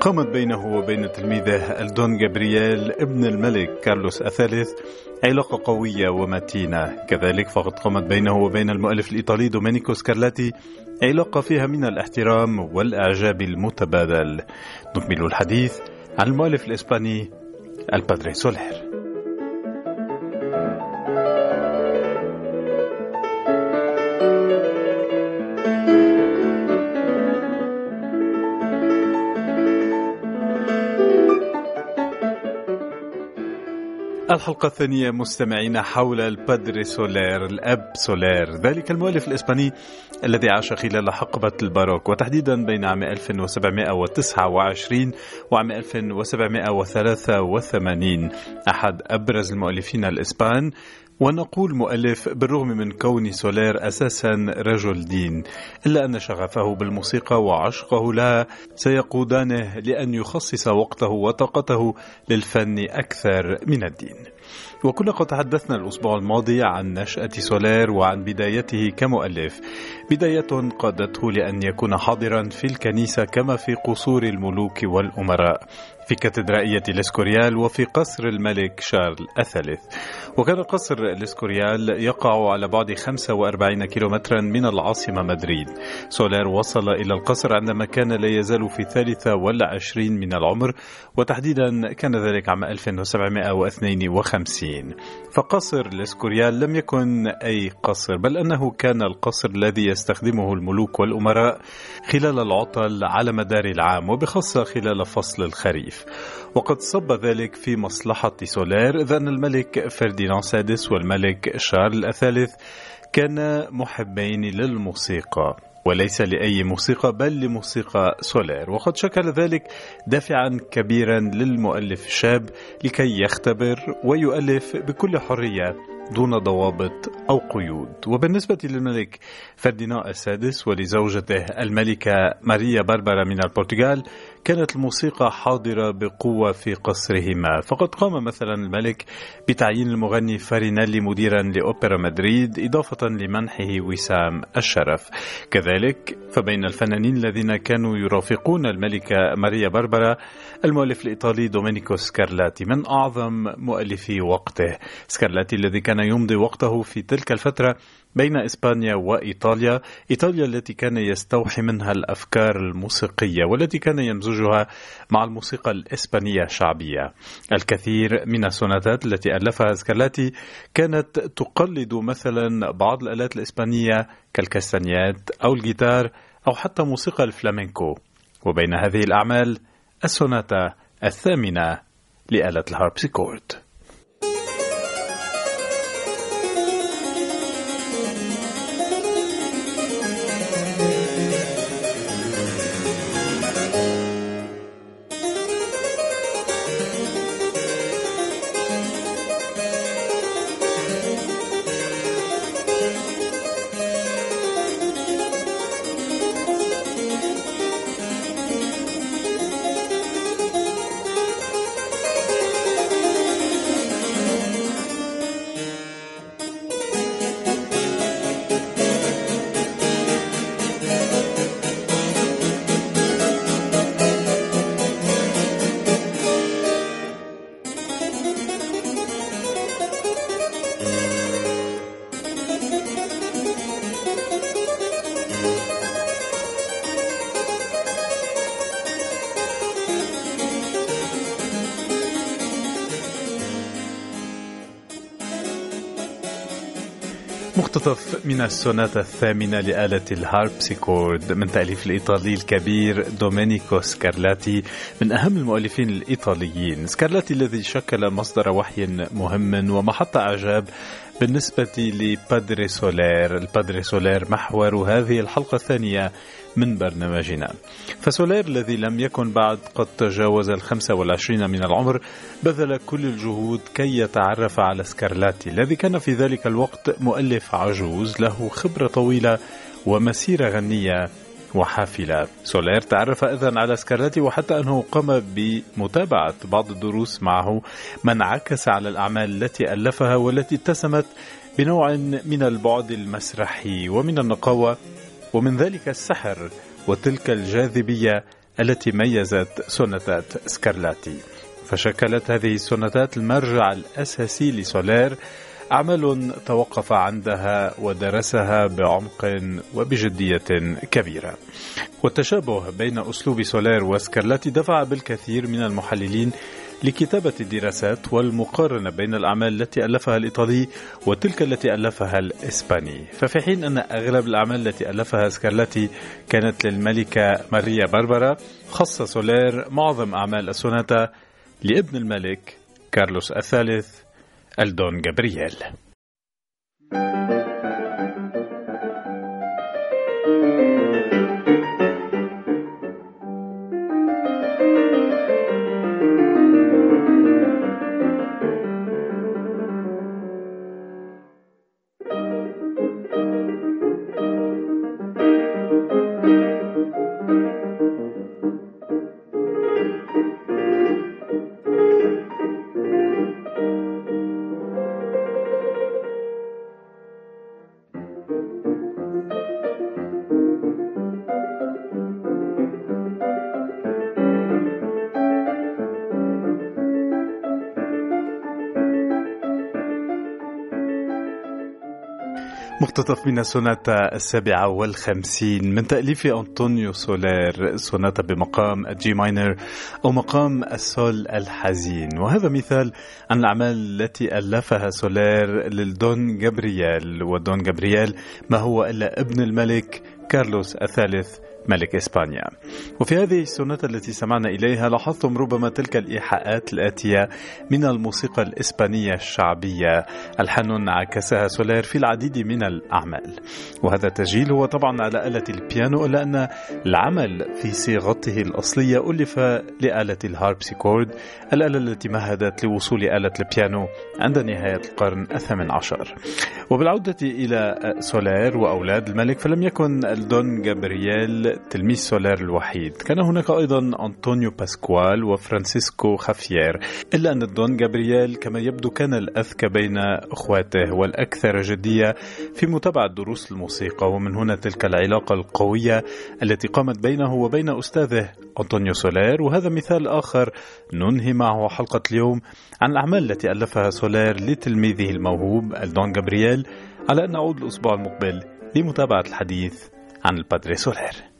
قامت بينه وبين تلميذه الدون جابرييل ابن الملك كارلوس الثالث علاقة قوية ومتينة. كذلك فقد قامت بينه وبين المؤلف الإيطالي دومينيكو سكارلاتي علاقة فيها من الاحترام والإعجاب المتبادل. نكمل الحديث عن المؤلف الإسباني البادري سولير. الحلقة الثانية مستمعين حول البادري سولير الأب سولير. ذلك المؤلف الإسباني الذي عاش خلال حقبة الباروك وتحديدا بين عام 1729 وعام 1783 أحد أبرز المؤلفين الإسبان. ونقول مؤلف بالرغم من كون سولير أساسا رجل دين إلا أن شغفه بالموسيقى وعشقه لها سيقودانه لأن يخصص وقته وطاقته للفن أكثر من الدين. وكنا قد تحدثنا الأسبوع الماضي عن نشأة سولير وعن بدايته كمؤلف. بداية قادته لأن يكون حاضرا في الكنيسة كما في قصور الملوك والأمراء. في كاتدرائية الإسكوريال وفي قصر الملك شارل الثالث. وكان قصر الإسكوريال يقع على بعد 45 كيلومترا من العاصمة مدريد. سولير وصل إلى القصر عندما كان لا يزال في الثالثة والعشرين من العمر وتحديدا كان ذلك عام 1752 فقصر الإسكوريال لم يكن أي قصر بل أنه كان القصر الذي يستخدمه الملوك والأمراء خلال العطل على مدار العام وبخاصة خلال فصل الخريف. وقد صب ذلك في مصلحة سولير. إذ أن الملك فرديناند السادس والملك شارل الثالث كانا محبين للموسيقى وليس لأي موسيقى بل لموسيقى سولير. وقد شكل ذلك دافعا كبيرا للمؤلف الشاب لكي يختبر ويؤلف بكل حرية دون ضوابط أو قيود. وبالنسبة للملك فرديناند السادس ولزوجته الملكة ماريا باربرا من البرتغال كانت الموسيقى حاضرة بقوة في قصرهما. فقد قام مثلا الملك بتعيين المغني فارينيلي مديرا لأوبرا مدريد إضافة لمنحه وسام الشرف. كذلك فبين الفنانين الذين كانوا يرافقون الملكة ماريا باربرا المؤلف الإيطالي دومينيكو سكارلاتي من أعظم مؤلفي وقته. سكارلاتي الذي كان يمضي وقته في تلك الفترة بين إسبانيا وإيطاليا إيطاليا التي كان يستوحي منها الأفكار الموسيقية والتي كان يمزجها مع الموسيقى الإسبانية الشعبية الكثير من السوناتات التي ألفها سكارلاتي كانت تقلد مثلا بعض الآلات الإسبانية كالكاستانيات أو الجيتار أو حتى موسيقى الفلامينكو. وبين هذه الأعمال السوناتا الثامنة لآلة الهاربسيكورد. مقتطف من السوناتا الثامنة لآلة الهاربسيكورد من تأليف الإيطالي الكبير دومينيكو سكارلاتي من أهم المؤلفين الإيطاليين. سكارلاتي الذي شكل مصدر وحي مهم ومحطة إعجاب بالنسبة للبادري سولير البادري سولير محور هذه الحلقة الثانية من برنامجنا. فسولير الذي لم يكن بعد قد تجاوز الخمسة والعشرين من العمر بذل كل الجهود كي يتعرف على سكارلاتي الذي كان في ذلك الوقت مؤلف عجوز له خبرة طويلة ومسيرة غنية وحافلة. سولير تعرف إذن على سكارلاتي وحتى أنه قام بمتابعة بعض الدروس معه. ما انعكس على الأعمال التي ألفها والتي اتسمت بنوع من البعد المسرحي ومن النقاوة ومن ذلك السحر وتلك الجاذبية التي ميزت سوناتات سكارلاتي فشكلت هذه السوناتات المرجع الأساسي لسولير أعمال توقف عندها ودرسها بعمق وبجدية كبيرة. والتشابه بين أسلوب سولير وسكارلاتي دفع بالكثير من المحللين لكتابة الدراسات والمقارنة بين الأعمال التي ألفها الإيطالي وتلك التي ألفها الإسباني. ففي حين أن أغلب الأعمال التي ألفها سكارلاتي كانت للملكة ماريا باربرا خص سولير معظم أعمال السوناتا لابن الملك كارلوس الثالث ألدون جابرييل. مقتطف من السوناتا السابعة والخمسين. من تأليف أنطونيو سولير سوناتا بمقام ال G minor أو مقام السول الحزين. وهذا مثال عن الأعمال التي ألفها سولير للدون جابرييل. ودون جابرييل ما هو إلا ابن الملك كارلوس الثالث ملك إسبانيا. وفي هذه السنة التي سمعنا إليها لاحظتم ربما تلك الإيحاءات الآتية من الموسيقى الإسبانية الشعبية الحان عكسها سولير في العديد من الأعمال. وهذا التسجيل هو طبعا على آلة البيانو إلا أن العمل في صيغته الأصلية ألف لآلة الهاربسيكورد الآلة التي مهدت لوصول آلة البيانو عند نهاية القرن الثامن عشر. وبالعودة إلى سولير وأولاد الملك فلم يكن الدون جابرييل تلميذ سولير الوحيد. كان هناك أيضا أنطونيو باسكوال وفرانسيسكو خافيير. إلا أن الدون جابرييل كما يبدو كان الأذكى بين أخواته والأكثر جدية في متابعة دروس الموسيقى. ومن هنا تلك العلاقة القوية التي قامت بينه وبين أستاذه أنطونيو سولير. وهذا مثال آخر ننهي معه حلقة اليوم عن الأعمال التي ألفها سولير لتلميذه الموهوب الدون جابرييل على أن نعود الأسبوع المقبل لمتابعة الحديث عن البادري سولير.